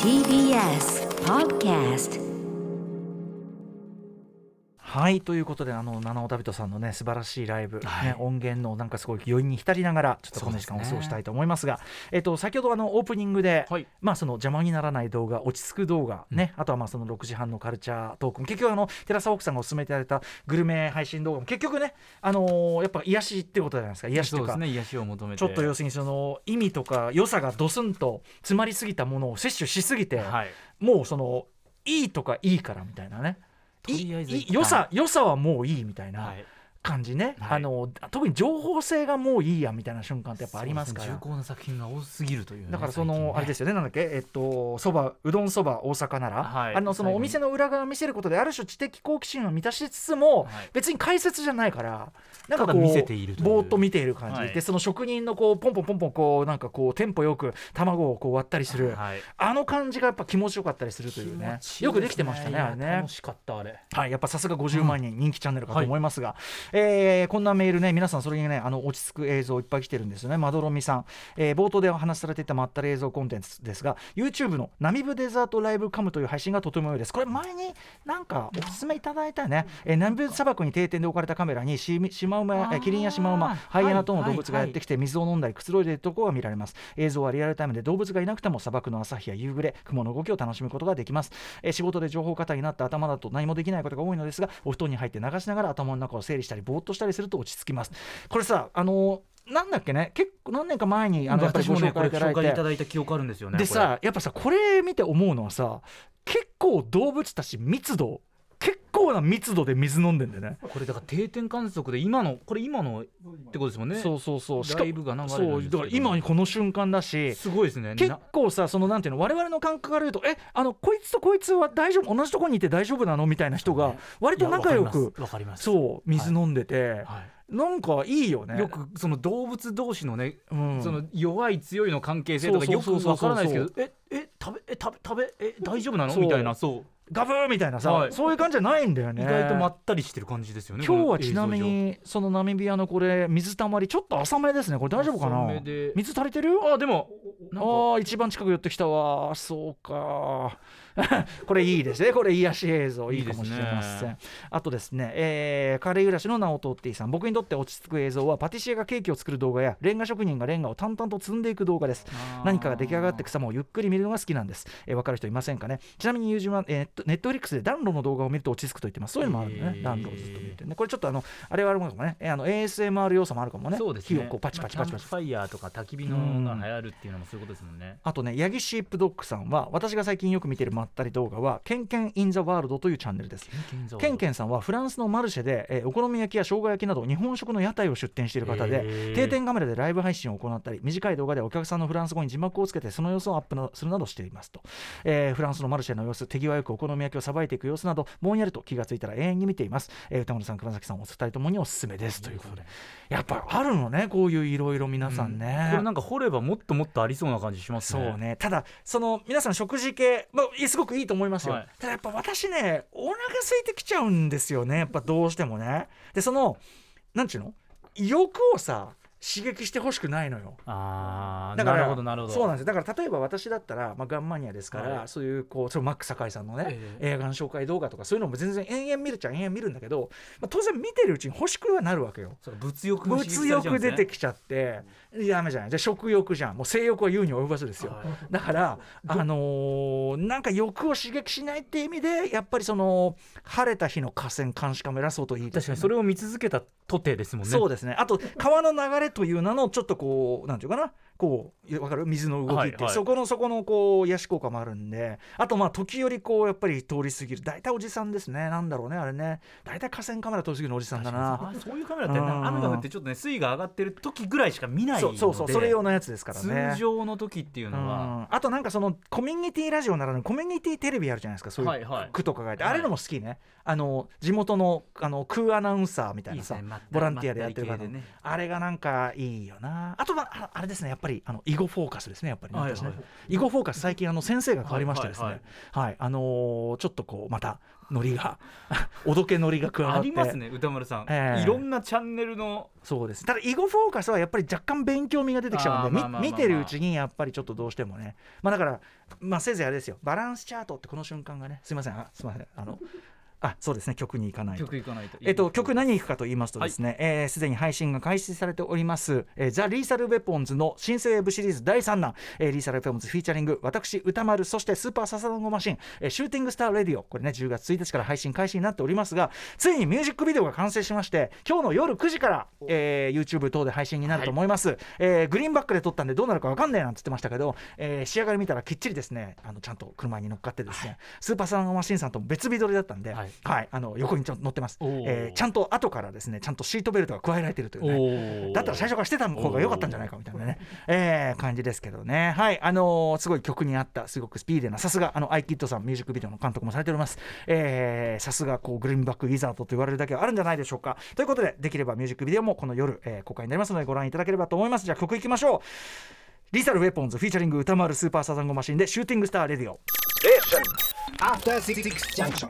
TBS Podcast はいということであの七尾旅人さんのね素晴らしいライブ、はい。ね、音源のなんかすごい余韻に浸りながらちょっとこの時間を過ごしたいと思いますがえっと先ほどあのオープニングで、はい。まあその邪魔にならない動画落ち着く動画ね、あとはまあその6時半のカルチャートークも結局あの寺澤奥さんがお勧めいただいたグルメ配信動画も結局ねあのーやっぱ癒しってことじゃないですか。癒しっていうかそうですね癒しを求めて。ちょっと要するにその意味とか良さがドスンと詰まりすぎたものを摂取しすぎて、はい。もうそのいいとかいいからみたいなねとりあえずいい良さ良さはもういいみたいな。はい感じね、はい。あの特に情報性がもういいやみたいな瞬間ってやっぱありますから。ね。重厚な作品が多すぎるというね、だからその、ね。あれですよね。なんだっけ？えっとそばうどんそば大阪なら、はい。あのそのお店の裏側を見せることである種知的好奇心を満たしつつも、はい。別に解説じゃないからなんかこう見せているぼーっと見ている感じ、はい。でその職人のこうポンポンポンポンこうなんかこうテンポよく卵をこう割ったりする、はい。あの感じがやっぱ気持ちよかったりするというね。よくできてましたねあれね。楽しかったあれ。はい、やっぱさすが50万人人気チャンネルかと思いますが、えーこんなメールね皆さんそれにねあの落ち着く映像いっぱい来てるんですよね。まどろみさん、えー冒頭でお話しされていたまったり映像コンテンツですが YouTube のナミブデザートライブカムという配信がとても良いです。これ前になんかおすすめいただいたよね、えーナミブ砂漠に定点で置かれたカメラにシシマウマやえーキリンやシマウマハイエナ等の動物がやってきて水を飲んだりくつろいでいるところが見られます。映像はリアルタイムで動物がいなくても砂漠の朝日や夕暮れ雲の動きを楽しむことができます、えー仕事で情報過多になった頭だと何もできないことが多いのですがお布団に入って流しながら頭の中を整理したりぼーっとしたりすると落ち着きます。これさあのーなんだっけね結構何年か前にあのやっぱり私もねご紹これ紹介いただいて。ただいた記憶あるんですよねでさやっぱさこれ見て思うのはさ結構動物たち密度結構な密度で水飲んでんだよね。これだから定点観測で今のこれ今のってことですもんね。そうそうそう。しかライブが流れるだから今この瞬間だし。すごいですね。結な構さそのなんていうの我々の感覚から言うとえあのこいつとこいつは大丈夫？同じとこにいて大丈夫なの？みたいな人が割と仲良くわかります。そう水飲んでて、はい。なんかいいよね。よくその動物同士のね、うん。その弱い強いの関係性とかよくわからないですけどええ食べえ食べ食べえ大丈夫なの？みたいな。そうガブーみたいなさ、はい。そういう感じじゃないんだよね。意外とまったりしてる感じですよね今日はちなみにそのナミビアのこれ水たまりちょっと浅めですね。これ大丈夫かな？水足りてる？上あでもああ一番近く寄ってきたわ。そうか。これいいですね。これ癒し映像。いいかもしれません。いいであとですね、えーカレー暮らしの直人ティさん。僕にとって落ち着く映像はパティシエがケーキを作る動画やレンガ職人がレンガを淡々と積んでいく動画です。何かが出来上がっていく様をゆっくり見るのが好きなんです、えー、分かる人いませんかね？ちなみに友人は、えー、ネットフリックスで暖炉の動画を見ると落ち着くと言ってます。そういうのもあるんだね、暖炉をずっと見てね。これちょっとあのあれはあるかもね。えーあの ASMR 要素もあるかもね。そうですね。火をこうパチパチパチパチ。まあファイヤーとか焚き火のが流行るっていうのもそういうことですもんね。あとね、ヤギシープドッグさんは、私が最近よく見てるまったり動画は、ケンケン・イン・ザ・ワールドというチャンネルです。ケンケンさんはフランスのマルシェで、えーお好み焼きや生姜焼きなど日本食の屋台を出店している方へでー。定点カメラでライブ配信を行ったり短い動画でお客さんのフランス語に字幕をつけてその様子をアップなするなどしていますと、えーフランスのマルシェの様子手際よくお好み焼きをさばいていく様子などぼんやりと気がついたら永遠に見ています、えー歌丸さん熊崎さんお二人ともにおすすめですということで。やっぱあるのねこういういろいろ皆さんね、これなんか掘ればもっともっとありそうな感じしますね。そうね。ただその皆さん食事系、まあ、いすごくいいと思いますよ、はい。ただやっぱ私ねお腹空いてきちゃうんですよね。やっぱどうしてもね。でそのなんちゅうの？欲をさ刺激してほしくないのよ。ああだからなるほどなるほど。そうなんです。よだから例えば私だったら、まあ、ガンマニアですから、はい。そういうこうそれマック酒井さんのね、え映画の紹介動画とかそういうのも全然延々見るっちゃ延々見るんだけど、まあ、当然見てるうちに欲しくはなるわけよ。物欲物欲出てきちゃってダメじゃない。じゃあ食欲じゃん。もう性欲は言うに及ばずですよ、はい。だからあのーなんか欲を刺激しないって意味でやっぱりその晴れた日の河川監視カメラ相当いい確かにそれを見続けたとてですもんね。そうですね。あと川の流れという名のちょっとこうなんていうかな？こうわかる？水の動きって、はいはい。そこのそこのこう癒し効果もあるんで。あとまあ時折こうやっぱり通り過ぎる大体おじさんですね。なんだろうねあれね。大体河川カメラ通り過ぎるのおじさんだな。あそういうカメラって雨が降ってちょっとね水位が上がってる時ぐらいしか見ないので。そうそうそうそれ用のやつですからね。通常の時っていうのは。うん。あとなんかそのコミュニティラジオならぬコミュニティテレビあるじゃないですか。そういう句とか書いて、はい。あれのも好きね。あの地元のあの空アナウンサーみたいなさボランティアでやってる方。あれがなんかがいいよな。あとはああれですね。やっぱりあの囲碁フォーカスですね。やっぱりね,、はいはい囲碁フォーカス最近あの先生が変わりましてですね。はい。はい、あのーちょっとこうまたノリが おどけノリが加わって。ありますね歌丸さん、ええ。いろんなチャンネルの。そうです。ただ囲碁フォーカスはやっぱり若干勉強味が出てきちゃうんで見てるうちにやっぱりちょっとどうしてもね。まあだからまあせいぜいあれですよ。バランスチャートってこの瞬間がね。すいません。あすいません。あのあそうですね。曲に行かないと。曲いかないと。えっと、曲何行くかと言いますとですね、えーすでに配信が開始されております、えーザ・リーサル・ウェポンズの新生ウェブシリーズ第3弾、えーリーサル・ウェポンズフィーチャリング、私、歌丸、そしてスーパーササダンゴマシン、えーシューティングスター・レディオ、これね、10月1日から配信開始になっておりますが、ついにミュージックビデオが完成しまして、今日の夜9時から、えー YouTube 等で配信になると思います、えーグリーンバックで撮ったんでどうなるか分かんねえなんて言ってましたけど、えー仕上がり見たらきっちりですね、あのちゃんと車に乗っかってですね、スーパーササダンゴマシンさんとも別日撮りだったんで、はいはい、あの横にちょっと乗ってます、えーちゃんと後からですねちゃんとシートベルトが加えられているというね。おだったら最初からしてた方が良かったんじゃないかみたいなね、えー感じですけどね。はい。あのーすごい曲に合ったすごくスピーディーなさすがあのアイキッドさんミュージックビデオの監督もされております。えーさすがこうグリーンバックウィザードと言われるだけはあるんじゃないでしょうか。ということでできればミュージックビデオもこの夜、えー公開になりますのでご覧いただければと思います。じゃあ曲いきましょう。リーサルウェポンズフィーチャリング宇多丸スーパーササダンゴマシンでシューティングスターレディオ。After Six Junction.